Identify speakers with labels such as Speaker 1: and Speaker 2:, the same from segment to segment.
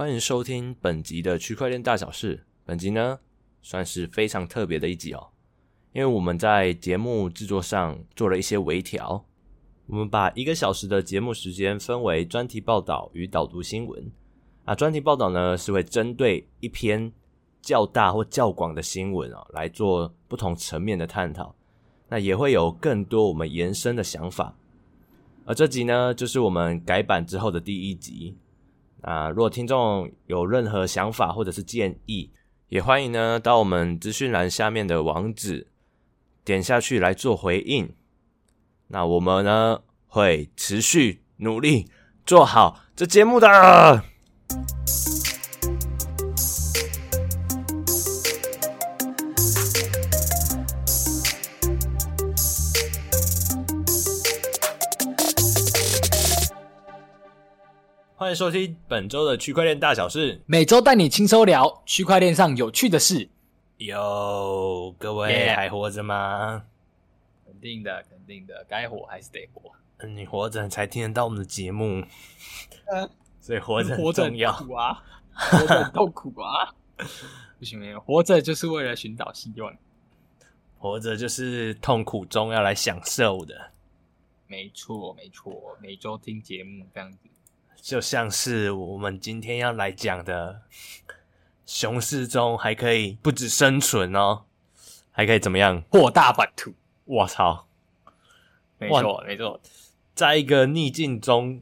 Speaker 1: 欢迎收听本集的区块链大小事。本集呢，算是非常特别的一集哦，因为我们在节目制作上做了一些微调。我们把一个小时的节目时间分为专题报道与导读新闻。啊，专题报道呢是会针对一篇较大或较广的新闻哦，来做不同层面的探讨。那也会有更多我们延伸的想法。而这集呢，就是我们改版之后的第一集。啊，如果听众有任何想法或者是建议，也欢迎呢到我们资讯栏下面的网址点下去来做回应。那我们呢会持续努力做好这节目的。迎收听本周的区块链大小事，
Speaker 2: 每周带你轻松聊区块链上有趣的事。
Speaker 1: 哟，各位 Yeah. 还活着吗？
Speaker 2: 肯定的，肯定的，该活还是得活。
Speaker 1: 嗯，你活着才听得到我们的节目，
Speaker 2: 嗯，
Speaker 1: 所以活着很重要。
Speaker 2: 活很苦啊，活着很痛苦啊！不行，没有活着就是为了寻找希望，
Speaker 1: 活着就是痛苦中要来享受的。
Speaker 2: 没错，没错，每周听节目这样子。
Speaker 1: 就像是我们今天要来讲的，熊市中还可以不止生存哦，还可以怎么样？
Speaker 2: 扩大版图！
Speaker 1: 我操！
Speaker 2: 没错，没错，
Speaker 1: 在一个逆境中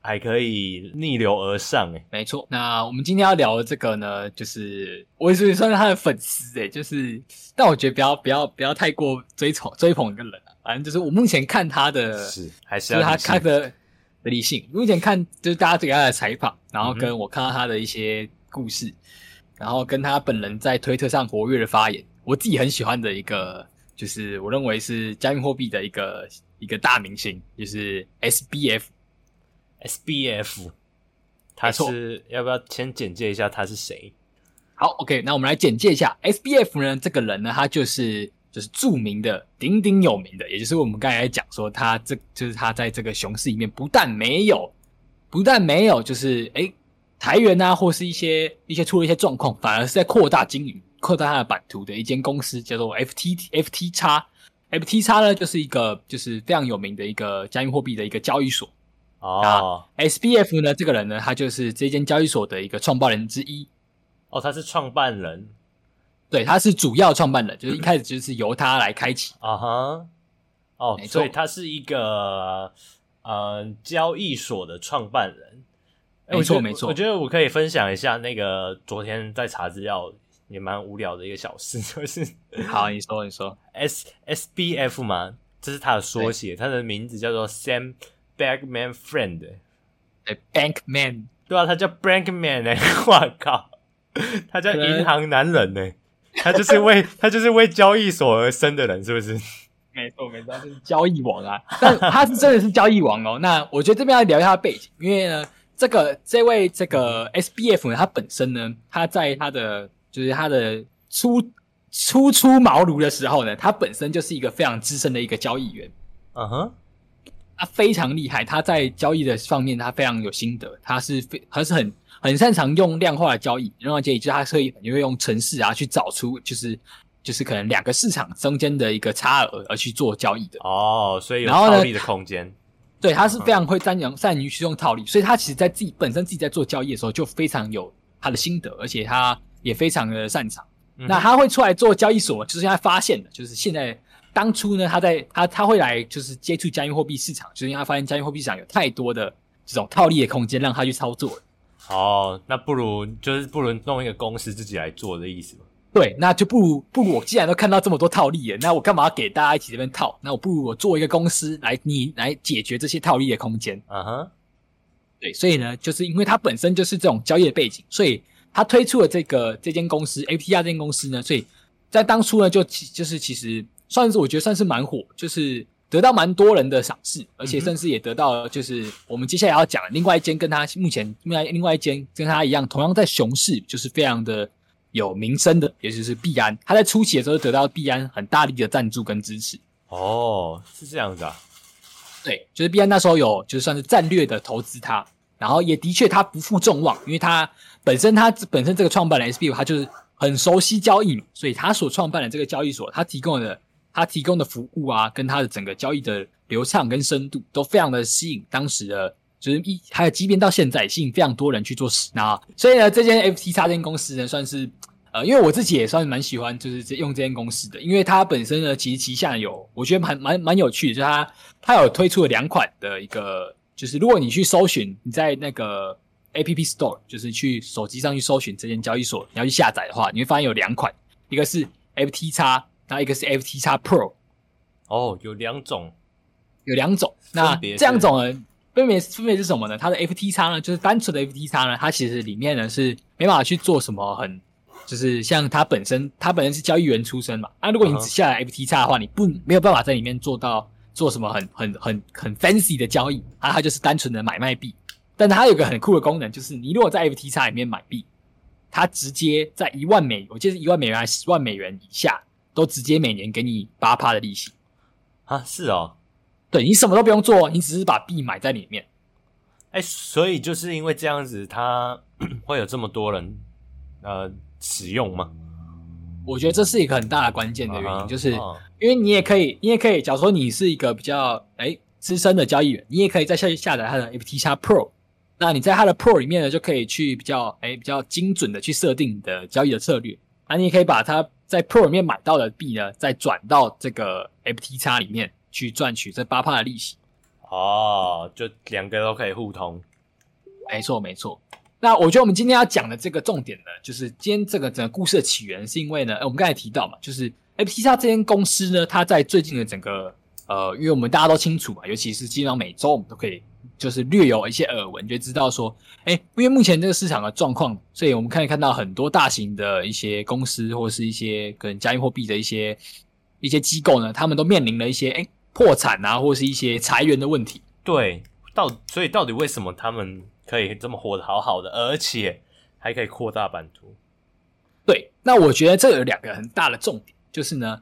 Speaker 1: 还可以逆流而上，诶
Speaker 2: 没错。那我们今天要聊的这个呢，就是我也是算是他的粉丝，诶就是，但我觉得不要不要不要太过追崇追捧一个人啊，反正就是我目前看他的，
Speaker 1: 是还是要是
Speaker 2: 他看的。的理性，目前看就是大家对他的采访，然后跟我看到他的一些故事，嗯、然后跟他本人在推特上活跃的发言，我自己很喜欢的一个，就是我认为是加密货币的一个一个大明星，就是 SBF。
Speaker 1: SBF，他是要不要先简介一下他是谁？
Speaker 2: 好，OK，那我们来简介一下 SBF 呢，这个人呢，他就是。就是著名的、鼎鼎有名的，也就是我们刚才讲说，他这就是他在这个熊市里面，不但没有，不但没有，就是诶裁员啊，或是一些一些出了一些状况，反而是在扩大经营、扩大它的版图的一间公司，叫做 FT FT 叉。FT 叉呢，就是一个就是非常有名的一个加密货币的一个交易所。
Speaker 1: 哦
Speaker 2: ，SBF 呢，这个人呢，他就是这间交易所的一个创办人之一。
Speaker 1: 哦，他是创办人。
Speaker 2: 对，他是主要创办人，就是一开始就是由他来开启。
Speaker 1: 啊哈，哦，没错，所以他是一个呃交易所的创办人。
Speaker 2: 没错，没错。
Speaker 1: 我觉得我可以分享一下那个昨天在查资料也蛮无聊的一个小事，就是
Speaker 2: 好，你说，你说
Speaker 1: ，S S B F 吗，这是他的缩写，他的名字叫做 Sam Bankman
Speaker 2: Friend，对 Bankman，
Speaker 1: 对啊，他叫 Bankman 哎，我靠，他叫银行男人呢。他就是为他就是为交易所而生的人，是不是？
Speaker 2: 没错，没错，就是交易王啊！但他是真的是交易王哦。那我觉得这边要聊一下他的背景，因为呢，这个这位这个 SBF 呢，他本身呢，他在他的就是他的初初出茅庐的时候呢，他本身就是一个非常资深的一个交易员。
Speaker 1: 嗯哼、uh，huh.
Speaker 2: 他非常厉害，他在交易的方面他非常有心得，他是非他是很。很擅长用量化的交易，量化交易就是他可以，你会用程式啊去找出，就是就是可能两个市场中间的一个差额而去做交易的。
Speaker 1: 哦，所以有套利的空间。
Speaker 2: 对，他是非常会擅长善于去用套利，所以他其实在自己本身自己在做交易的时候就非常有他的心得，而且他也非常的擅长。嗯、那他会出来做交易所，就是现在发现的，就是现在当初呢，他在他他会来就是接触加密货币市场，就是因为他发现加密货币市场有太多的这种套利的空间让他去操作。
Speaker 1: 哦，那不如就是不如弄一个公司自己来做的意思吗？
Speaker 2: 对，那就不如不如我既然都看到这么多套利了，那我干嘛要给大家一起这边套？那我不如我做一个公司来你来解决这些套利的空间。
Speaker 1: 嗯哼、uh，huh.
Speaker 2: 对，所以呢，就是因为它本身就是这种交易的背景，所以他推出了这个这间公司 APR 这间公司呢，所以在当初呢就其就是其实算是我觉得算是蛮火，就是。得到蛮多人的赏识，而且甚至也得到就是我们接下来要讲的另外一间跟他目前另外另外一间跟他一样，同样在熊市就是非常的有名声的，也就是币安。他在初期的时候得到币安很大力的赞助跟支持。
Speaker 1: 哦，是这样子啊？
Speaker 2: 对，就是币安那时候有就是算是战略的投资他。然后也的确他不负众望，因为他本身他本身这个创办人 SBF 他就是很熟悉交易，所以他所创办的这个交易所，他提供的他提供的服务啊，跟他的整个交易的流畅跟深度都非常的吸引当时的，就是一还有即便到现在吸引非常多人去做事。那所以呢，这间 FTX 这间公司呢，算是呃，因为我自己也算蛮喜欢就是用这间公司的，因为它本身呢其实旗下有我觉得蛮蛮蛮有趣的，就是它它有推出了两款的一个。就是如果你去搜寻，你在那个 App Store，就是去手机上去搜寻这间交易所，你要去下载的话，你会发现有两款，一个是 FTX，后一个是 FTX Pro。
Speaker 1: 哦，有两种，
Speaker 2: 有两种。那这两种呢，分别分别是什么呢？它的 FTX 呢，就是单纯的 FTX 呢，它其实里面呢是没办法去做什么很，就是像它本身，它本身是交易员出身嘛。那如果你只下载 FTX 的话，你不没有办法在里面做到。做什么很很很很 fancy 的交易啊？它就是单纯的买卖币，但它有个很酷的功能，就是你如果在 FTX 里面买币，它直接在一万美，我记得是一万美元还是十万美元以下，都直接每年给你八趴的利息
Speaker 1: 啊？是哦，
Speaker 2: 对，你什么都不用做，你只是把币买在里面。
Speaker 1: 哎，所以就是因为这样子，它 会有这么多人呃使用吗？
Speaker 2: 我觉得这是一个很大的关键的原因，uh -huh. 就是。Uh. 因为你也可以，你也可以，假如说你是一个比较哎资深的交易员，你也可以在下下载它的 FTX Pro。那你在它的 Pro 里面呢，就可以去比较哎比较精准的去设定你的交易的策略。那你也可以把它在 Pro 里面买到的币呢，再转到这个 FTX 里面去赚取这八趴的利息。
Speaker 1: 哦，就两个都可以互通。
Speaker 2: 没错，没错。那我觉得我们今天要讲的这个重点呢，就是今天这个整个故事的起源，是因为呢，我们刚才提到嘛，就是。FTX 这间公司呢，它在最近的整个呃，因为我们大家都清楚嘛，尤其是基本上每周我们都可以就是略有一些耳闻，就知道说，哎，因为目前这个市场的状况，所以我们可以看到很多大型的一些公司或是一些跟加密货币的一些一些机构呢，他们都面临了一些哎破产啊，或是一些裁员的问题。
Speaker 1: 对，到所以到底为什么他们可以这么活得好好的，而且还可以扩大版图？
Speaker 2: 对，那我觉得这有两个很大的重点。就是呢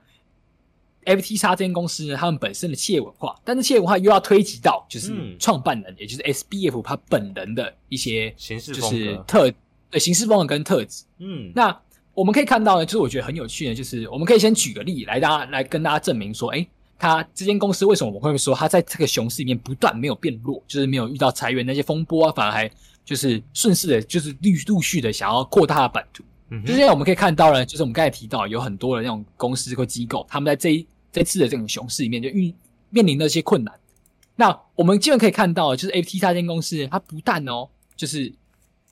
Speaker 2: ，FTX 这间公司呢，他们本身的企业文化，但是企业文化又要推及到就是创办人，嗯、也就是 SBF 他本人的一些
Speaker 1: 形式
Speaker 2: 就是特呃形式风格跟特质。
Speaker 1: 嗯，
Speaker 2: 那我们可以看到呢，就是我觉得很有趣的，就是我们可以先举个例来，大家来跟大家证明说，哎，他这间公司为什么我们会说他在这个熊市里面不断没有变弱，就是没有遇到裁员那些风波啊，反而还就是顺势的，就是陆陆续的想要扩大版图。嗯，就是我们可以看到呢，就是我们刚才提到有很多的那种公司或机构，他们在这一这次的这种熊市里面就遇面临了一些困难。那我们基本可以看到，就是 FTX 这间公司，它不但哦，就是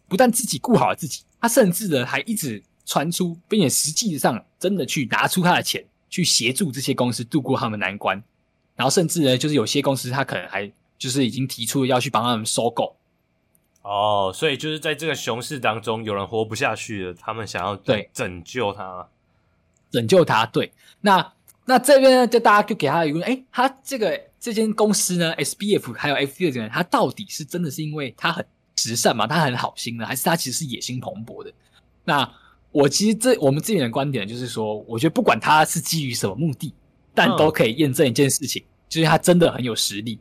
Speaker 2: 不但自己顾好了自己，它甚至呢还一直传出，并且实际上真的去拿出他的钱去协助这些公司度过他们难关。然后甚至呢，就是有些公司他可能还就是已经提出要去帮他们收购。
Speaker 1: 哦，所以就是在这个熊市当中，有人活不下去了，他们想要对拯救他，
Speaker 2: 拯救他。对，那那这边呢，就大家就给他一个问，哎，他这个这间公司呢，SBF 还有这个人，他到底是真的是因为他很慈善嘛，他很好心呢，还是他其实是野心蓬勃的？那我其实这我们这边的观点就是说，我觉得不管他是基于什么目的，但都可以验证一件事情，嗯、就是他真的很有实力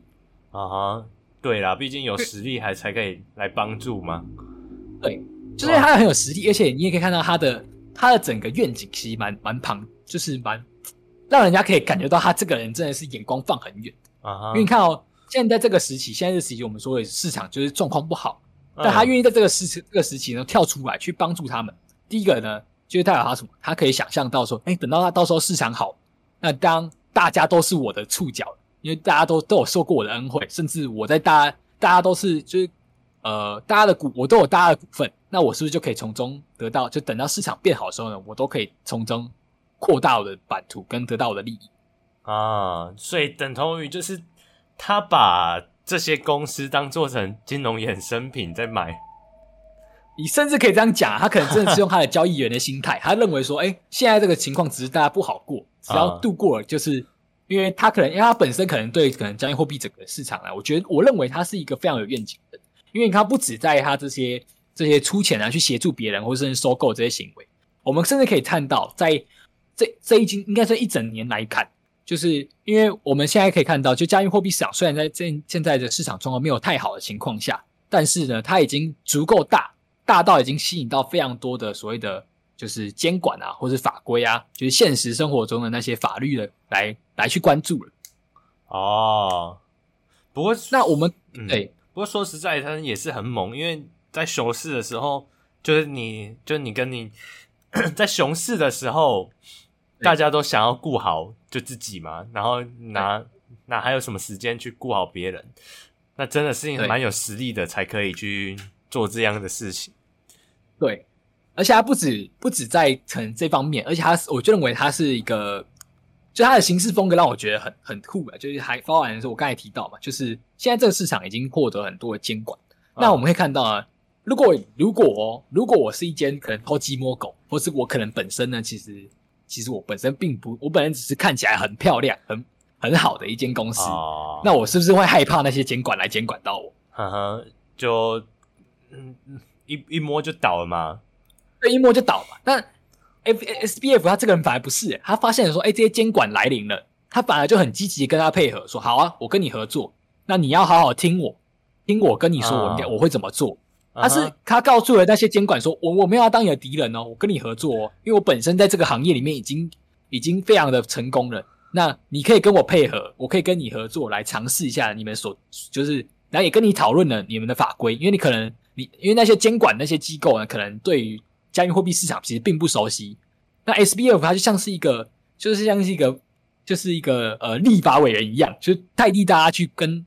Speaker 1: 啊哈。对啦，毕竟有实力还才可以来帮助嘛。
Speaker 2: 对，就是他很有实力，而且你也可以看到他的他的整个愿景其实蛮蛮庞，就是蛮让人家可以感觉到他这个人真的是眼光放很远
Speaker 1: 啊。
Speaker 2: 因为你看哦，现在在这个时期，现在这时期我们说的市场就是状况不好，但他愿意在这个时这个时期呢跳出来去帮助他们。第一个呢，就是代表他什么？他可以想象到说，哎，等到他到时候市场好，那当大家都是我的触角。因为大家都都有受过我的恩惠，甚至我在大家大家都是就是呃大家的股我都有大家的股份，那我是不是就可以从中得到？就等到市场变好的时候呢，我都可以从中扩大我的版图跟得到我的利益
Speaker 1: 啊。所以等同于就是他把这些公司当做成金融衍生品在买。
Speaker 2: 你甚至可以这样讲，他可能真的是用他的交易员的心态，他认为说，哎，现在这个情况只是大家不好过，只要度过了就是。因为他可能，因为他本身可能对可能加密货币整个市场啊，我觉得我认为他是一个非常有愿景的。因为他不止在他这些这些出钱啊去协助别人，或者是收购这些行为，我们甚至可以看到，在这这一经应该是一整年来看，就是因为我们现在可以看到，就加密货币市场虽然在这现在的市场状况没有太好的情况下，但是呢，它已经足够大，大到已经吸引到非常多的所谓的就是监管啊，或是法规啊，就是现实生活中的那些法律的来来去关注了。
Speaker 1: 哦，不过
Speaker 2: 那我们、
Speaker 1: 嗯、
Speaker 2: 对，
Speaker 1: 不过说实在，他也是很猛，因为在熊市的时候，就是你，就是你跟你在熊市的时候，大家都想要顾好就自己嘛，然后哪哪还有什么时间去顾好别人？那真的是蛮有实力的，才可以去做这样的事情。
Speaker 2: 对，而且他不止不止在可能这方面，而且他我就认为他是一个，就他的行事风格让我觉得很很酷啊。就是还包含的是我刚才提到嘛，就是现在这个市场已经获得很多的监管。嗯、那我们可以看到啊，如果如果、哦、如果我是一间可能偷鸡摸狗，或是我可能本身呢，其实其实我本身并不，我本身只是看起来很漂亮，很。很好的一间公司，哦，那我是不是会害怕那些监管来监管到我？
Speaker 1: 呵呵，就嗯一一摸就倒了吗？
Speaker 2: 对，一摸就倒嘛。但 F S B F 他这个人反而不是，他发现说，哎、欸，这些监管来临了，他反而就很积极跟他配合，说好啊，我跟你合作，那你要好好听我，听我跟你说，我应该、哦、我会怎么做。他是他告诉了那些监管说，我我没有要当你的敌人哦，我跟你合作哦，因为我本身在这个行业里面已经已经非常的成功了。那你可以跟我配合，我可以跟你合作来尝试一下你们所就是，然后也跟你讨论了你们的法规，因为你可能你因为那些监管那些机构呢，可能对于加密货币市场其实并不熟悉。那 SBF 它就像是一个，就是像是一个，就是一个呃立法委员一样，就是代替大家去跟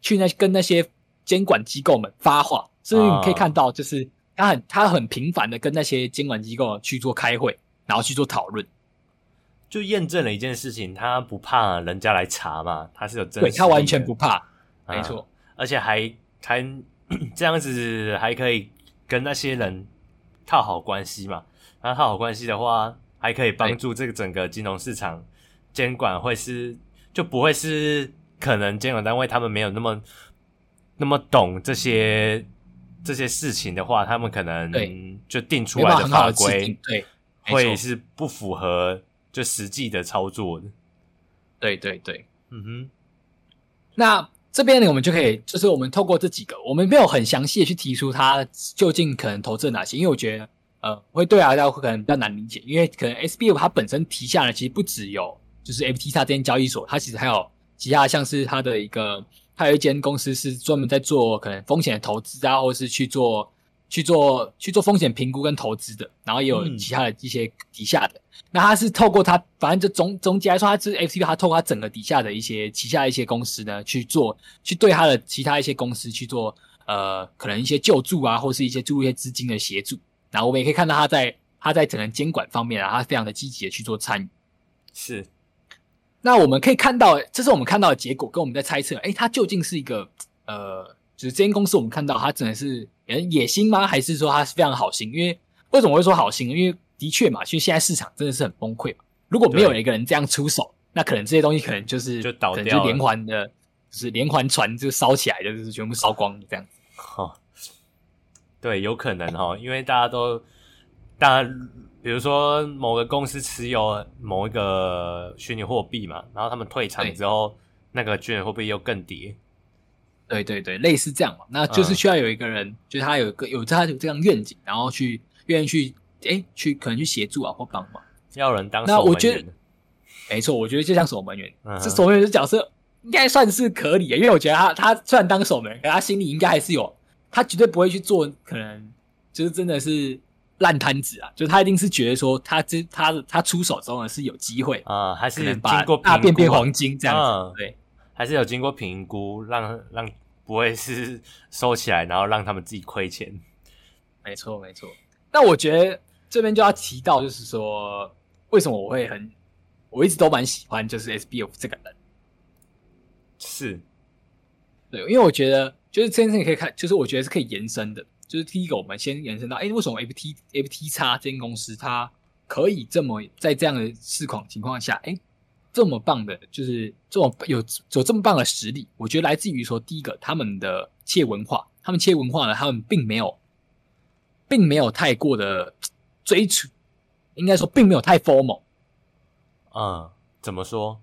Speaker 2: 去那跟那些监管机构们发话，所以你可以看到，就是他很他很频繁的跟那些监管机构去做开会，然后去做讨论。
Speaker 1: 就验证了一件事情，他不怕人家来查嘛，他是有真实的。
Speaker 2: 对，他完全不怕，没错，
Speaker 1: 嗯，而且还还 这样子还可以跟那些人套好关系嘛。那套好关系的话，还可以帮助这个整个金融市场监管会是就不会是可能监管单位他们没有那么那么懂这些这些事情的话，他们可能就定出来的法规
Speaker 2: 对
Speaker 1: 会是不符合。就实际的操作的，
Speaker 2: 对对对，
Speaker 1: 嗯哼。
Speaker 2: 那这边呢，我们就可以，就是我们透过这几个，我们没有很详细的去提出它究竟可能投资哪些，因为我觉得，呃，会对啊大家会可能比较难理解，因为可能 SBF 它本身提下的其实不只有就是 FTX 这间交易所，它其实还有其他像是它的一个，还有一间公司是专门在做可能风险的投资啊，或是去做。去做去做风险评估跟投资的，然后也有其他的一些底下的。嗯、那他是透过他，反正就总总结来说，他是 FTX，他透过他整个底下的一些旗下一些公司呢，去做去对他的其他一些公司去做呃，可能一些救助啊，或是一些注入一些资金的协助。然后我们也可以看到他在他在整个监管方面啊，他非常的积极的去做参与。
Speaker 1: 是。
Speaker 2: 那我们可以看到，这是我们看到的结果，跟我们在猜测，诶，他究竟是一个呃，就是这间公司，我们看到他真的是。人野心吗？还是说他是非常好心？因为为什么会说好心？因为的确嘛，其实现在市场真的是很崩溃嘛。如果没有一个人这样出手，那可能这些东西可能就是
Speaker 1: 就倒掉，
Speaker 2: 就连环的，就是连环船就烧起来，就是全部烧光这样子。
Speaker 1: 哦，对，有可能哈，因为大家都，大家比如说某个公司持有某一个虚拟货币嘛，然后他们退场之后，那个虚拟货币又更跌。
Speaker 2: 对对对，类似这样嘛，那就是需要有一个人，嗯、就是他有一个有他有这样愿景，然后去愿意去诶去可能去协助啊或帮忙，
Speaker 1: 要人当守
Speaker 2: 门员。那我觉得。没错，我觉得就像守门员，这、嗯、守门员的角色应该算是可以的，因为我觉得他他虽然当守门员，可他心里应该还是有，他绝对不会去做可能就是真的是烂摊子啊，就是他一定是觉得说他这他他出手之后呢是有机会
Speaker 1: 啊、嗯，还是经
Speaker 2: 过大变变黄金这样子，
Speaker 1: 嗯、
Speaker 2: 对。
Speaker 1: 还是有经过评估，让让不会是 收起来，然后让他们自己亏钱。
Speaker 2: 没错，没错。那我觉得这边就要提到，就是说，为什么我会很，我一直都蛮喜欢，就是 SBF 这个人。
Speaker 1: 是，
Speaker 2: 对，因为我觉得，就是这件事情可以看，就是我觉得是可以延伸的。就是第一个，我们先延伸到，哎，为什么 FT FTX 这间公司它可以这么在这样的市况情况下，哎？这么棒的，就是这种有有这么棒的实力，我觉得来自于说，第一个，他们的企业文化，他们企业文化呢，他们并没有，并没有太过的追求，应该说并没有太 formal。
Speaker 1: 嗯，怎么说？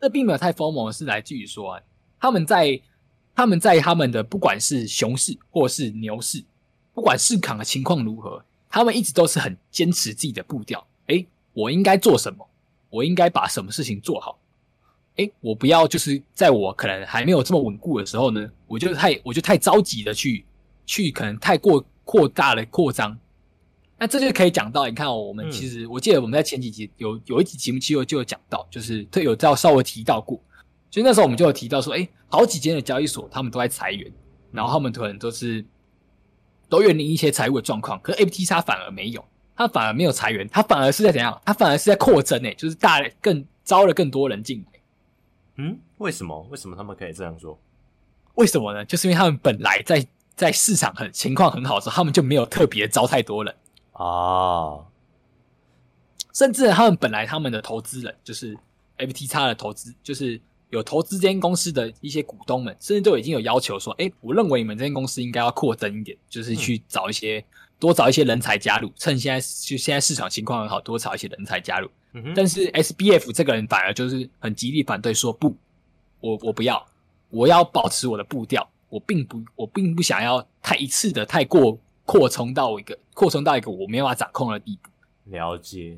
Speaker 2: 这并没有太 formal，是来自于说，啊他们在他们在他们的不管是熊市或是牛市，不管市场的情况如何，他们一直都是很坚持自己的步调。诶，我应该做什么？我应该把什么事情做好？诶，我不要就是在我可能还没有这么稳固的时候呢，我就太我就太着急的去去可能太过扩大了扩张。那这就可以讲到，你看哦，我们其实、嗯、我记得我们在前几集有有一集节目其实就有讲到，就是特有在稍微提到过，所以那时候我们就有提到说，诶，好几间的交易所他们都在裁员，然后他们可能都是都面临一些财务的状况，可是 FTX 反而没有，他反而没有裁员，他反而是在怎样？他反而是在扩增诶，就是大更招了更多人进来。
Speaker 1: 嗯，为什么？为什么他们可以这样说？
Speaker 2: 为什么呢？就是因为他们本来在在市场很情况很好的时候，他们就没有特别招太多人。
Speaker 1: 啊，
Speaker 2: 甚至他们本来他们的投资人就是 FTX 的投资，就是有投资这间公司的一些股东们，甚至都已经有要求说：“哎，我认为你们这间公司应该要扩增一点，就是去找一些、嗯、多找一些人才加入，趁现在就现在市场情况很好，多找一些人才加入。嗯”但是 SBF 这个人反而就是很极力反对，说：“不，我我不要，我要保持我的步调，我并不我并不想要太一次的太过。”扩充到一个扩充到一个我没办法掌控的地步。
Speaker 1: 了解，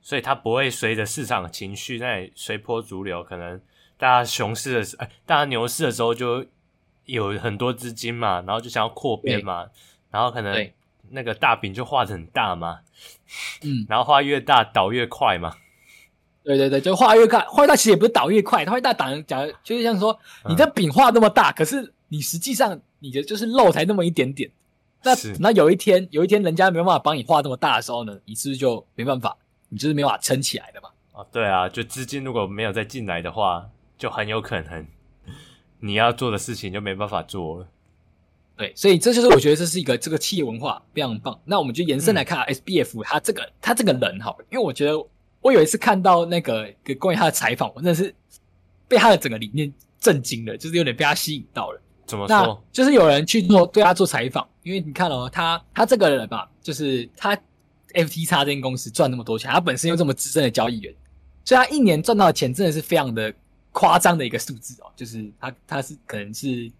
Speaker 1: 所以它不会随着市场情绪在随波逐流。可能大家熊市的时大家牛市的时候就有很多资金嘛，然后就想要扩编嘛，然后可能那个大饼就画的很大嘛，嗯，然后画越大倒越快嘛。
Speaker 2: 对对对，就画越快，画越大其实也不是倒越快，它会大挡讲，就是像说你的饼画那么大，嗯，可是你实际上你的就是肉才那么一点点。那那有一天，有一天人家没办法帮你画那么大的时候呢，你是不是就没办法？你就是没办法撑起来的嘛？
Speaker 1: 哦，对啊，就资金如果没有再进来的话，就很有可能你要做的事情就没办法做了。
Speaker 2: 对，所以这就是我觉得这是一个这个企业文化非常棒。那我们就延伸来看 SBF 他这个他这个人哈，因为我觉得我有一次看到那个关于他的采访，我真的是被他的整个理念震惊了，就是有点被他吸引到了。
Speaker 1: 怎么说？
Speaker 2: 就是有人去做对他做采访，因为你看哦，他他这个人吧，就是他 FT 叉这间公司赚那么多钱，他本身又这么资深的交易员，所以他一年赚到的钱真的是非常的夸张的一个数字哦，就是他他是可能是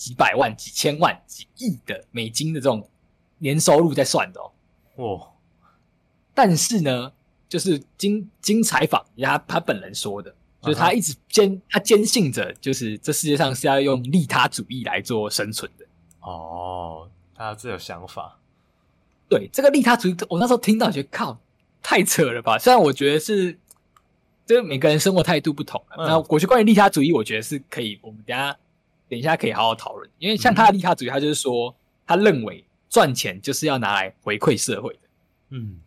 Speaker 2: 几百万、几千万、几亿的美金的这种年收入在算的哦。
Speaker 1: 哦，
Speaker 2: 但是呢，就是经经采访，也他他本人说的。就是他一直坚，uh. 他坚信着，就是这世界上是要用利他主义来做生存的。
Speaker 1: 哦，他有这有想法。
Speaker 2: 对，这个利他主义，我那时候听到觉得靠，太扯了吧？虽然我觉得是，就是每个人生活态度不同。然后，我觉得关于利他主义，我觉得是可以，我们等下等一下可以好好讨论。因为像他的利他主义，他就是说，他认为赚钱就是要拿来回馈社会的。嗯，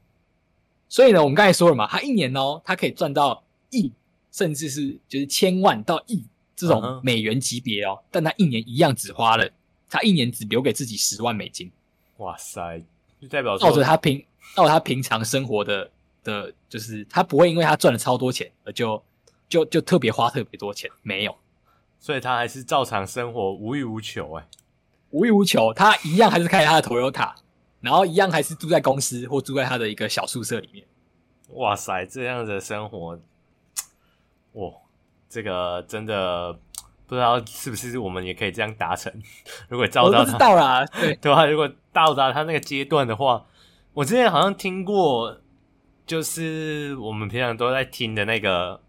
Speaker 2: 所以呢，我们刚才说了嘛，他一年哦，他可以赚到亿。甚至是就是千万到亿这种美元级别哦，uh. 但他一年一样只花了，他一年只留给自己十万美金。
Speaker 1: 哇塞，就代表
Speaker 2: 照着他平照他平常生活的的，就是他不会因为他赚了超多钱而就就就特别花特别多钱，没有，
Speaker 1: 所以他还是照常生活，无欲无求哎，
Speaker 2: 无欲无求，他一样还是开他的 Toyota，然后一样还是住在公司或住在他的一个小宿舍里面。
Speaker 1: 哇塞，这样的生活。哇，这个真的不知道是不是我们也可以这样达成。如果照到他，
Speaker 2: 我知道啦，对
Speaker 1: 对吧？如果到达他那个阶段的话，我之前好像听过，就是我们平常都在听的那个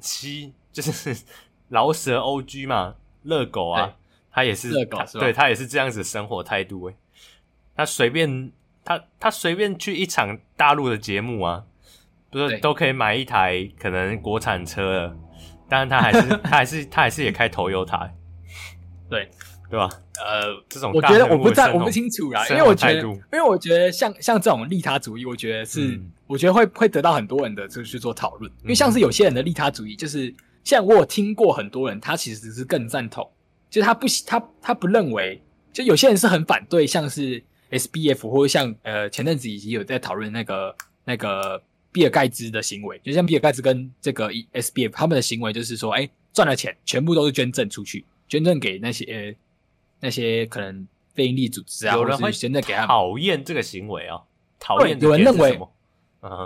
Speaker 1: 七，就是饶舌 OG 嘛，热狗啊，他也是，
Speaker 2: 热狗是吧？
Speaker 1: 对，他也是这样子生活态度诶。他随便他他随便去一场大陆的节目啊。不是都可以买一台可能国产车了，但是他还是 他还是他还是也开 Toyota，
Speaker 2: 对
Speaker 1: 对吧？
Speaker 2: 呃，
Speaker 1: 这种
Speaker 2: 我觉得我不在我不清楚啦，因为我觉得因为我觉得像像这种利他主义，我觉得是、嗯、我觉得会会得到很多人的就是去做讨论，因为像是有些人的利他主义，就是像我有听过很多人，他其实是更赞同，就是他不他他不认为，就有些人是很反对，像是 SBF 或者像呃前阵子已经有在讨论那个那个。比尔盖茨的行为，就像比尔盖茨跟这个 SBF 他们的行为，就是说，哎，赚了钱全部都是捐赠出去，捐赠给那些、呃、那些可能非营利组织啊，
Speaker 1: 有人会
Speaker 2: 捐赠给他们。
Speaker 1: 讨厌这个行为啊，讨厌。
Speaker 2: 有人认为，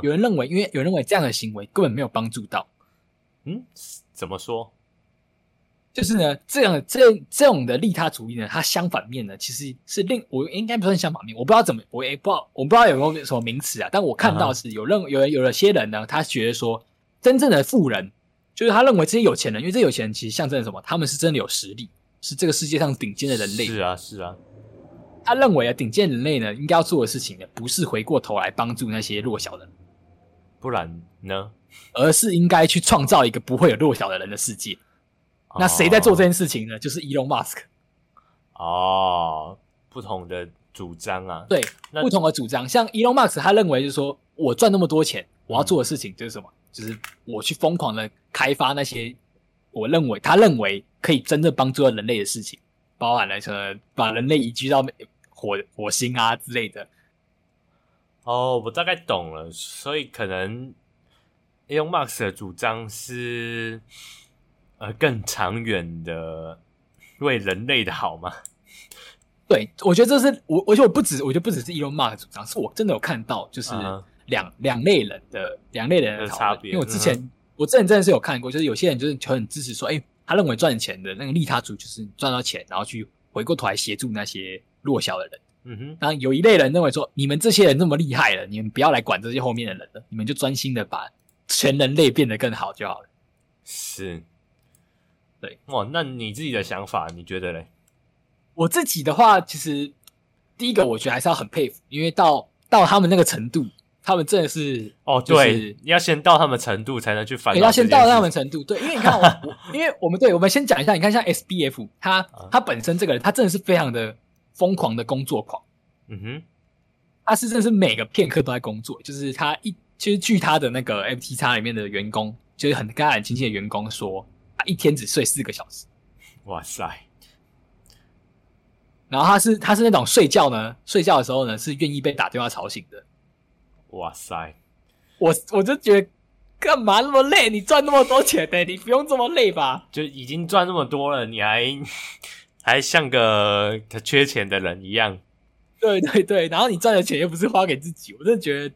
Speaker 2: 有人认为，因为有人认为这样的行为根本没有帮助到。
Speaker 1: 嗯，怎么说？
Speaker 2: 就是呢，这样这这种的利他主义呢，它相反面呢，其实是另我应该不算相反面，我不知道怎么，我也不知道，我不知道有没有什么名词啊。但我看到是有任有人有了些人呢，他觉得说，真正的富人，就是他认为这些有钱人，因为这些有钱人其实象征什么？他们是真的有实力，是这个世界上顶尖的人类。
Speaker 1: 是啊，是啊。
Speaker 2: 他认为啊，顶尖人类呢，应该要做的事情呢，不是回过头来帮助那些弱小的人，
Speaker 1: 不然呢？
Speaker 2: 而是应该去创造一个不会有弱小的人的世界。那谁在做这件事情呢？哦、就是 Elon Musk。
Speaker 1: 哦，不同的主张啊，
Speaker 2: 对，不同的主张。像 Elon Musk，他认为就是说我赚那么多钱，我要做的事情就是什么？嗯、就是我去疯狂的开发那些我认为他认为可以真正帮助到人类的事情，包含了什么把人类移居到火火星啊之类的。
Speaker 1: 哦，我大概懂了，所以可能 Elon Musk 的主张是。呃，更长远的为人类的好吗？
Speaker 2: 对，我觉得这是我，而且我不止，我觉得不只是 Elon Musk 的主张，是我真的有看到，就是两两、uh huh. 类人的两类人的差别。因为我之前、uh huh. 我之前真的是有看过，就是有些人就是很支持说，哎、欸，他认为赚钱的那个利他主义就是赚到钱，然后去回过头来协助那些弱小的人。嗯哼、uh，然后有一类人认为说，你们这些人那么厉害了，你们不要来管这些后面的人了，你们就专心的把全人类变得更好就好了。
Speaker 1: 是。
Speaker 2: 对，
Speaker 1: 哇，那你自己的想法，你觉得嘞？
Speaker 2: 我自己的话，其实第一个，我觉得还是要很佩服，因为到到他们那个程度，他们真的是
Speaker 1: 哦，对，你要先到他们程度才能去反。
Speaker 2: 你要先到他们程度，对，因为你看我，我因为我们对，我们先讲一下，你看像 SBF，他 他本身这个人，他真的是非常的疯狂的工作狂，嗯哼，他是真的是每个片刻都在工作，就是他一，其实据他的那个 FT 叉里面的员工，就是很跟他很亲切的员工说。他一天只睡四个小时，
Speaker 1: 哇塞！
Speaker 2: 然后他是他是那种睡觉呢，睡觉的时候呢是愿意被打电话吵醒的，
Speaker 1: 哇塞！
Speaker 2: 我我就觉得干嘛那么累？你赚那么多钱呢？你不用这么累吧？
Speaker 1: 就已经赚那么多了，你还还像个缺钱的人一样？
Speaker 2: 对对对，然后你赚的钱又不是花给自己，我真的觉得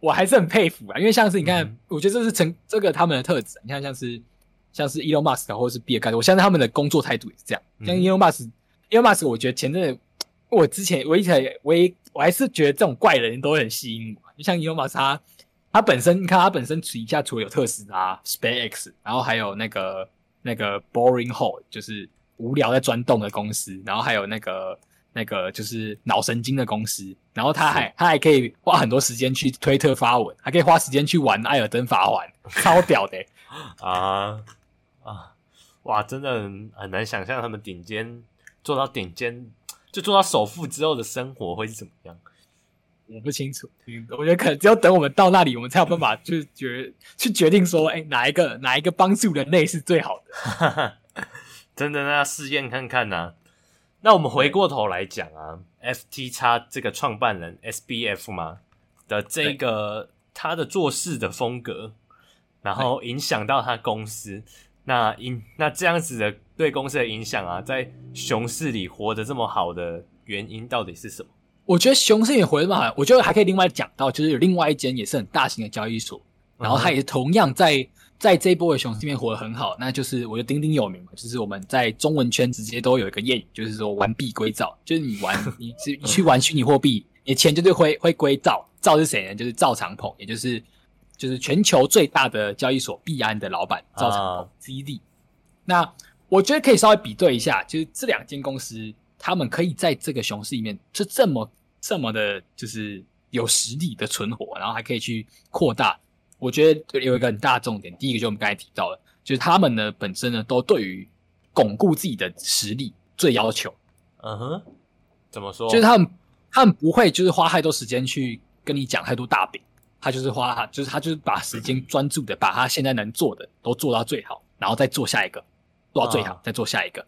Speaker 2: 我还是很佩服啊！因为像是你看，嗯、我觉得这是成这个他们的特质，你看像是。像是 Elon Musk 或者是比尔盖茨，我相信他们的工作态度也是这样。像 Elon Musk，Elon、嗯、Musk，我觉得前阵子我之前我一直我一我还是觉得这种怪人都很吸引我。就像 Elon Musk，他他本身你看他本身底下除了有特斯拉、SpaceX，然后还有那个那个 Boring Hole，就是无聊在钻洞的公司，然后还有那个那个就是脑神经的公司，然后他还他还可以花很多时间去推特发文，还可以花时间去玩艾尔登法环，超屌的、欸、
Speaker 1: 啊！啊，哇，真的很，很难想象他们顶尖做到顶尖，就做到首富之后的生活会是怎么样？
Speaker 2: 我不清楚，我觉得可能只有等我们到那里，我们才有办法去决去决定说，哎、欸，哪一个哪一个帮助人类是最好的？
Speaker 1: 真的，那要试验看看呐、啊。那我们回过头来讲啊，FTX 这个创办人 SBF 嘛的这个他的做事的风格，然后影响到他公司。那影那这样子的对公司的影响啊，在熊市里活得这么好的原因到底是什么？
Speaker 2: 我觉得熊市里活得这么好，我觉得还可以另外讲到，就是有另外一间也是很大型的交易所，然后它也同样在在这一波的熊市里面活得很好，那就是我就鼎鼎有名嘛，就是我们在中文圈直接都有一个谚语，就是说玩币归赵，就是你玩你是去玩虚拟货币，你钱就是会会归赵，赵是谁呢？就是赵长鹏，也就是。就是全球最大的交易所币安的老板赵长鹏 ZD。那我觉得可以稍微比对一下，就是这两间公司，他们可以在这个熊市里面是这么这么的，就是有实力的存活，然后还可以去扩大。我觉得有一个很大的重点，第一个就是我们刚才提到了，就是他们呢本身呢都对于巩固自己的实力最要求。
Speaker 1: 嗯哼，怎么说？
Speaker 2: 就是他们他们不会就是花太多时间去跟你讲太多大饼。他就是花，就是他就是把时间 专注的把他现在能做的都做到最好，然后再做下一个，做到最好，再做下一个。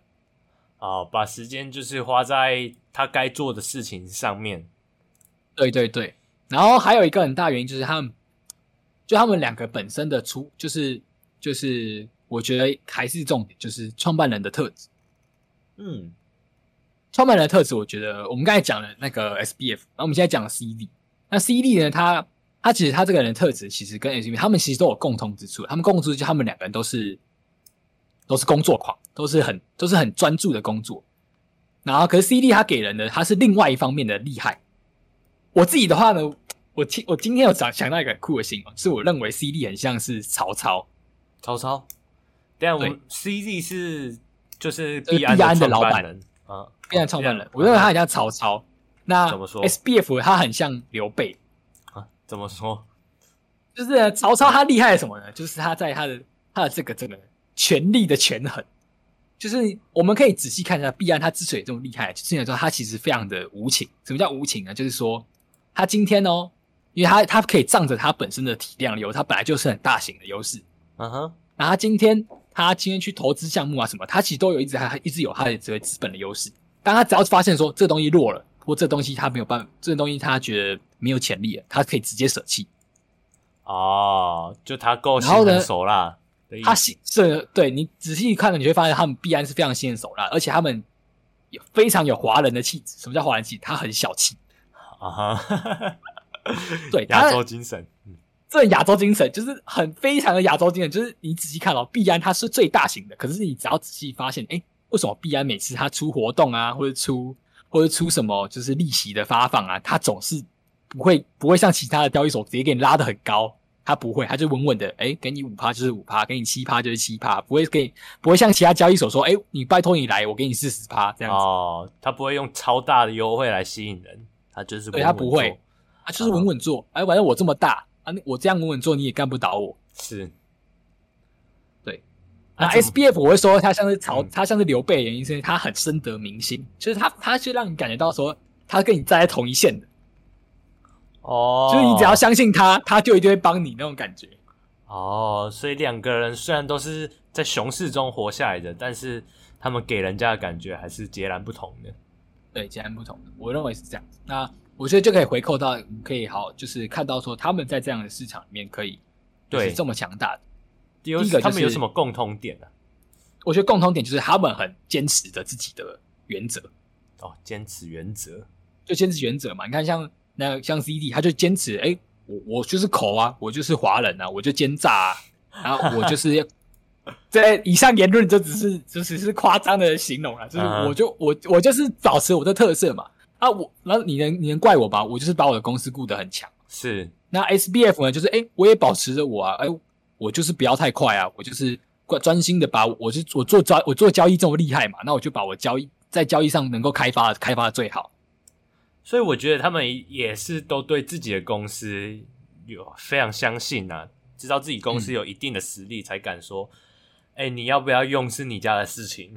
Speaker 1: 哦，把时间就是花在他该做的事情上面。
Speaker 2: 对对对，然后还有一个很大原因就是他们，就他们两个本身的出，就是就是我觉得还是重点，就是创办人的特质。嗯，创办人的特质，我觉得我们刚才讲了那个 SBF，然后我们现在讲了 CD，那 CD 呢，他。他其实他这个人的特质其实跟 SBF 他们其实都有共同之处，他们共同之处就他们两个人都是都是工作狂，都是很都是很专注的工作。然后，可是 CD 他给人的他是另外一方面的厉害。我自己的话呢，我今我今天有想想到一个很酷的形容，是我认为 CD 很像是曹操。
Speaker 1: 曹操？对啊，我们 CD 是就是
Speaker 2: 币安的老板啊，币安创办人。我认为他很像曹操。那怎么说？SBF 他很像刘备
Speaker 1: 啊？怎么说？
Speaker 2: 就是曹操他厉害什么呢？就是他在他的他的这个这个权力的权衡。就是我们可以仔细看一下币安，他之所以这么厉害，就是因为说他其实非常的无情。什么叫无情呢？就是说他今天哦，因为他他可以仗着他本身的体量有，他本来就是很大型的优势。嗯哼，然后他今天他今天去投资项目啊什么，他其实都有一直还一直有他的这个资本的优势。当他只要发现说这东西弱了，或这东西他没有办法，这东西他觉得没有潜力了，他可以直接舍弃。
Speaker 1: 哦，就他够心狠手辣。
Speaker 2: 他是对你仔细看了，你会发现他们必然是非常心狠手辣，而且他们有非常有华人的气质。什么叫华人气质？他很小气啊哈，对，
Speaker 1: 亚洲精神，
Speaker 2: 这亚洲精神就是很非常的亚洲精神。就是你仔细看哦，币安它是最大型的，可是你只要仔细发现，哎，为什么币安每次它出活动啊，或者出或者出什么就是利息的发放啊，它总是不会不会像其他的交易所直接给你拉的很高。他不会，他就稳稳的，哎，给你五趴就是五趴，给你七趴就是七趴，不会给，不会像其他交易所说，哎，你拜托你来，我给你四十趴这样子。
Speaker 1: 哦，他不会用超大的优惠来吸引人，他就是
Speaker 2: 对他不会，他就是稳稳做，哎、啊，反正我这么大啊，我这样稳稳做你也干不倒我。
Speaker 1: 是，
Speaker 2: 对。那 SBF 我会说他像是曹，他像是刘备，原因是因为他很深得民心，就是他，他是让你感觉到说，他跟你站在同一线的。
Speaker 1: 哦，
Speaker 2: 就是你只要相信他，他就一定会帮你那种感觉。
Speaker 1: 哦，所以两个人虽然都是在熊市中活下来的，但是他们给人家的感觉还是截然不同的。
Speaker 2: 对，截然不同的，我认为是这样。那我觉得就可以回扣到，可以好，就是看到说他们在这样的市场里面可以对这么强大的。第一个、就是、
Speaker 1: 他们有什么共通点呢、啊？
Speaker 2: 我觉得共通点就是他们很坚持着自己的原则。
Speaker 1: 哦，坚持原则，
Speaker 2: 就坚持原则嘛。你看像。那像 CD，他就坚持，哎、欸，我我就是口啊，我就是华人啊，我就奸诈啊，然后我就是 在以上言论就只是就只是夸张的形容了，就是我就我我就是保持我的特色嘛，啊我，那你能你能怪我吧？我就是把我的公司顾得很强，
Speaker 1: 是。
Speaker 2: 那 SBF 呢？就是哎、欸，我也保持着我啊，哎、欸，我就是不要太快啊，我就是专心的把我，我是我做交我做交易这么厉害嘛，那我就把我交易在交易上能够开发开发的最好。
Speaker 1: 所以我觉得他们也是都对自己的公司有非常相信呐、啊，知道自己公司有一定的实力，才敢说：“哎、嗯欸，你要不要用是你家的事情，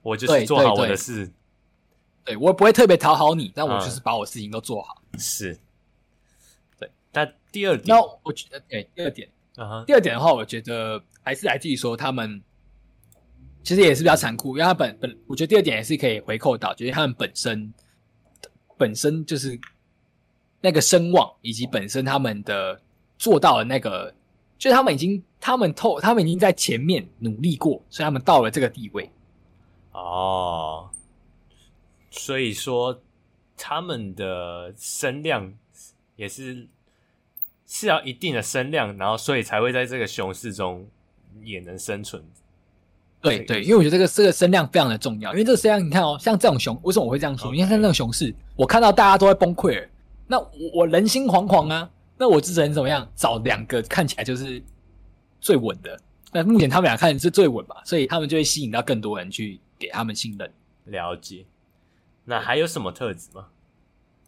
Speaker 1: 我就是做好我的事。”
Speaker 2: 对，我不会特别讨好你，但我就是把我事情都做好。
Speaker 1: 嗯、是，
Speaker 2: 对。
Speaker 1: 但第二点，
Speaker 2: 那我觉得，对，第二点，嗯，第二点的话，我觉得还是来自于说他们其实也是比较残酷，因为他本本，我觉得第二点也是可以回扣到，就是他们本身。本身就是那个声望，以及本身他们的做到的那个，就是他们已经，他们透，他们已经在前面努力过，所以他们到了这个地位。
Speaker 1: 哦，所以说他们的声量也是是要一定的声量，然后所以才会在这个熊市中也能生存。
Speaker 2: 对对，因为我觉得这个这个声量非常的重要，因为这个声量，你看哦，像这种熊，为什么我会这样说.因为像这种熊市，我看到大家都在崩溃，那我我人心惶惶啊，那我只能怎么样？找两个看起来就是最稳的，那目前他们俩看是最稳吧，所以他们就会吸引到更多人去给他们信任。
Speaker 1: 了解。那还有什么特质吗？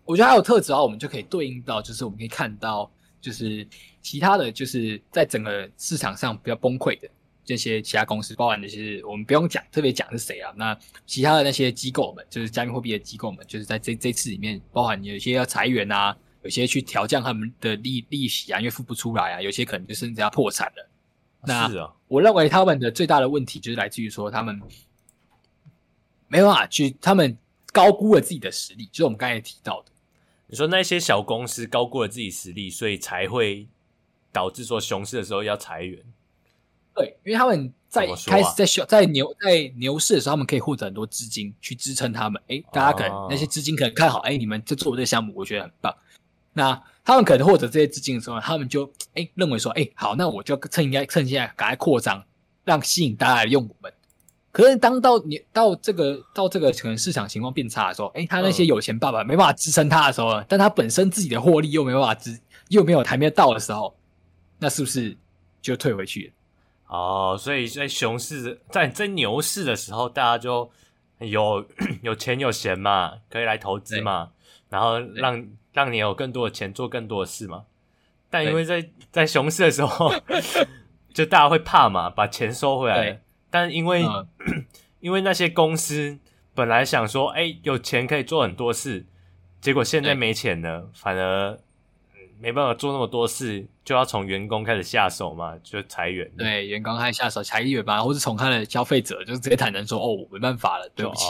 Speaker 2: 我觉得还有特质的话，我们就可以对应到，就是我们可以看到，就是其他的就是在整个市场上比较崩溃的。这些其他公司，包含的是我们不用讲，特别讲是谁啊？那其他的那些机构们，就是加密货币的机构们，就是在这这次里面，包含有些要裁员啊，有些去调降他们的利利息啊，因为付不出来啊，有些可能就甚至要破产了。那是啊，我认为他们的最大的问题就是来自于说，他们没办法去，他们高估了自己的实力，就是我们刚才提到的。
Speaker 1: 你说那些小公司高估了自己实力，所以才会导致说熊市的时候要裁员。
Speaker 2: 对，因为他们在开始在小在牛在牛市的时候，他们可以获得很多资金去支撑他们。诶，大家可能那些资金可能看好，诶，你们在做这个项目，我觉得很棒。那他们可能获得这些资金的时候，他们就诶认为说，诶好，那我就趁应该趁现在赶快扩张，让吸引大家来用我们。可是当到你到这个到这个可能市场情况变差的时候，哎，他那些有钱爸爸没办法支撑他的时候，嗯、但他本身自己的获利又没办法支，又没有还没有到的时候，那是不是就退回去了？
Speaker 1: 哦，所以在熊市在在牛市的时候，大家就有 有钱有闲嘛，可以来投资嘛，然后让让你有更多的钱做更多的事嘛。但因为在在熊市的时候，就大家会怕嘛，把钱收回来。但因为、嗯、因为那些公司本来想说，哎、欸，有钱可以做很多事，结果现在没钱了，反而没办法做那么多事，就要从员工开始下手嘛，就裁员。
Speaker 2: 对，员工开始下手裁员吧，或是从他的消费者就直接坦诚说，哦，我没办法了，对不起。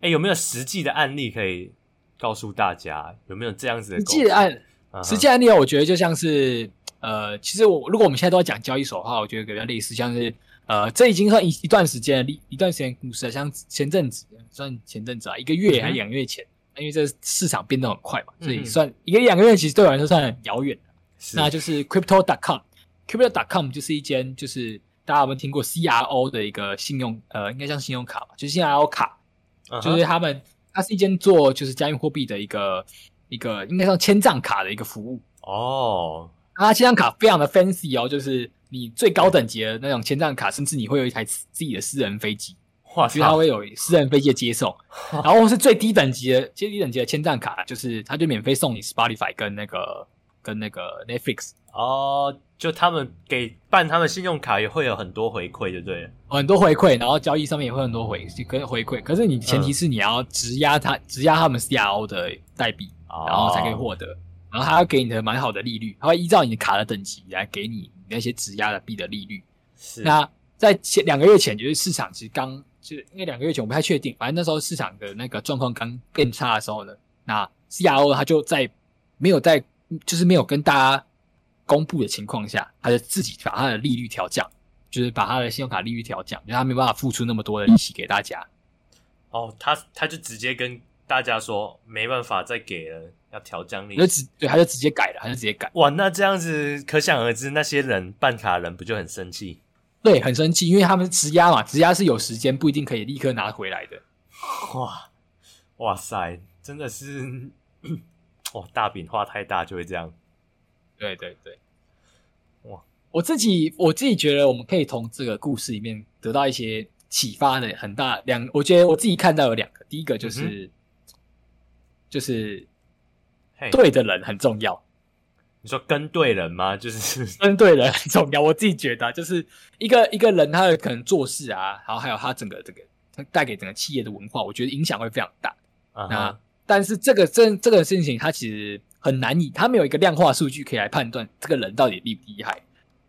Speaker 1: 哎、欸，有没有实际的案例可以告诉大家？有没有这样子的
Speaker 2: 实际的案？实际案例，我觉得就像是，呃，其实我如果我们现在都要讲交易所的话，我觉得比较类似，像是，呃，这已经算一一段时间，一一段时间故事了，像前阵子，算前阵子啊，一个月还是两个月前，嗯、因为这市场变动很快嘛，所以算一个两个月，其实对我来说算很遥远的。那就是 Crypto.com，Crypto.com 就是一间，就是大家有没有听过 CRO 的一个信用，呃，应该像信用卡吧，就是 CRO 卡，就是他们，它是一间做就是加密货币的一个。一个应该像千账卡的一个服务。哦，啊，千账卡非常的 fancy 哦，就是你最高等级的那种签账卡，甚至你会有一台自己的私人飞机，哇塞，它会有私人飞机的接送，然后是最低等级的，最低等级的签账卡，就是它就免费送你 Spotify 跟那个跟那个 Netflix
Speaker 1: 哦，就他们给办他们信用卡也会有很多回馈，对不对？
Speaker 2: 很多回馈，然后交易上面也会很多回跟回馈，可是你前提是你要质押他，质押他们 CRO 的代币。然后才可以获得，然后他要给你的蛮好的利率，他会依照你的卡的等级来给你那些质押的币的利率。是。那在前两个月前，就是市场其实刚就因为两个月前我不太确定，反正那时候市场的那个状况刚变差的时候呢，那 CRO 他就在没有在就是没有跟大家公布的情况下，他就自己把他的利率调降，就是把他的信用卡利率调降，因为他没办法付出那么多的利息给大家。
Speaker 1: 哦，他他就直接跟。大家说没办法再给了，要调降利率，
Speaker 2: 就直对，他就直接改了，他就直接改。
Speaker 1: 哇，那这样子可想而知，那些人办卡人不就很生气？
Speaker 2: 对，很生气，因为他们直押嘛，直押是有时间，不一定可以立刻拿回来的。
Speaker 1: 哇，哇塞，真的是，哇，大饼画太大就会这样。
Speaker 2: 对对对，哇，我自己我自己觉得，我们可以从这个故事里面得到一些启发的很大两，我觉得我自己看到有两个，第一个就是。嗯就是，对的人很重要。
Speaker 1: 你说跟对人吗？就是
Speaker 2: 跟对人很重要。我自己觉得，就是一个一个人他的可能做事啊，然后还有他整个这个他带给整个企业的文化，我觉得影响会非常大。Uh huh. 那但是这个这这个事情，它其实很难以，它没有一个量化数据可以来判断这个人到底厉不厉害。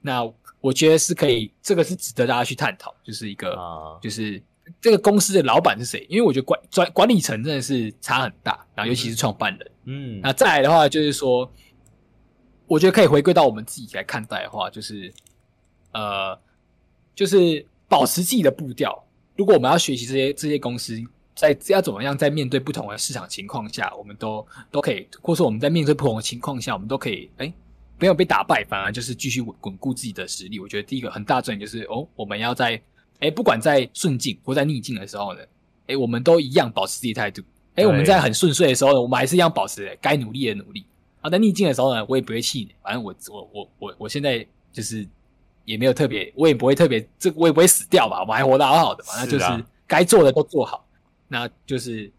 Speaker 2: 那我觉得是可以，这个是值得大家去探讨，就是一个，uh huh. 就是。这个公司的老板是谁？因为我觉得管专管理层真的是差很大，然后尤其是创办人。嗯，那再来的话就是说，我觉得可以回归到我们自己来看待的话，就是呃，就是保持自己的步调。如果我们要学习这些这些公司在要怎么样在面对不同的市场情况下，我们都都可以，或者说我们在面对不同的情况下，我们都可以哎，没有被打败，反而就是继续稳稳固自己的实力。我觉得第一个很大重点就是哦，我们要在。哎，不管在顺境或在逆境的时候呢，哎，我们都一样保持自己态度。哎，我们在很顺遂的时候呢，我们还是一样保持该努力的努力。啊，在逆境的时候呢，我也不会气馁。反正我我我我我现在就是也没有特别，我也不会特别，这我也不会死掉吧，我还活得好好的嘛。那就是该做的都做好。那就是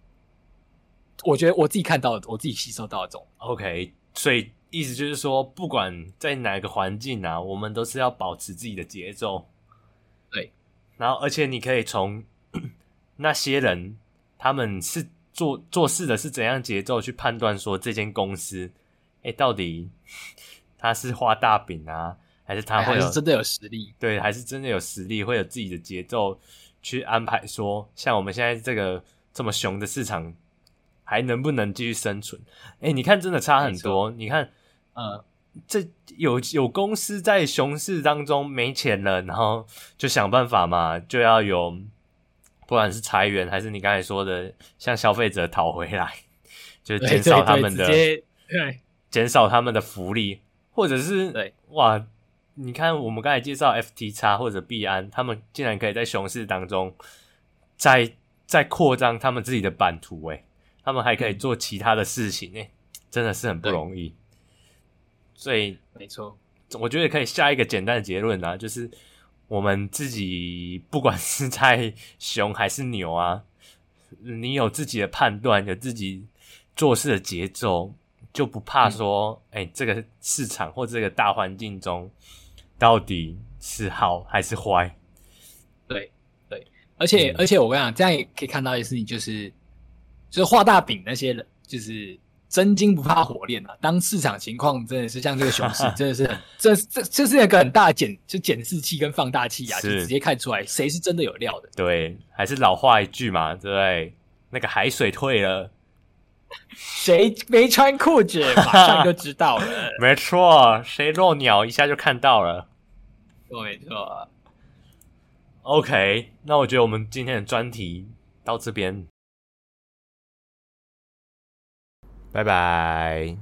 Speaker 2: 我觉得我自己看到的，我自己吸收到的这种。
Speaker 1: OK，所以意思就是说，不管在哪个环境啊，我们都是要保持自己的节奏。然后，而且你可以从 那些人他们是做做事的是怎样节奏去判断说这间公司，哎，到底 他是画大饼啊，还是他会有
Speaker 2: 还是真的有实力？
Speaker 1: 对，还是真的有实力，会有自己的节奏去安排说，像我们现在这个这么熊的市场，还能不能继续生存？哎，你看，真的差很多。你看，呃。这有有公司在熊市当中没钱了，然后就想办法嘛，就要有，不管是裁员还是你刚才说的，向消费者讨回来，就减少他们的，对，减少他们的福利，或者是对哇，你看我们刚才介绍 FTX 或者币安，他们竟然可以在熊市当中再再扩张他们自己的版图，诶，他们还可以做其他的事情，诶，真的是很不容易。所以，
Speaker 2: 没错，
Speaker 1: 我觉得可以下一个简单的结论啊，就是我们自己不管是在熊还是牛啊，你有自己的判断，有自己做事的节奏。就不怕说，哎、嗯欸，这个市场或这个大环境中，到底是好还是坏？
Speaker 2: 对对，而且、嗯、而且我跟你讲，这样也可以看到一件事情，就是就是画大饼那些人，就是真金不怕火炼啊。当市场情况真的是像这个熊市，真的是很这这这是一个很大的检就检视器跟放大器啊，就直接看出来谁是真的有料的。
Speaker 1: 对，还是老话一句嘛，对不对？那个海水退了。
Speaker 2: 谁没穿裤子，马上就知道了。
Speaker 1: 没错，谁漏鸟一下就看到了。
Speaker 2: 没错。
Speaker 1: OK，那我觉得我们今天的专题到这边，拜拜。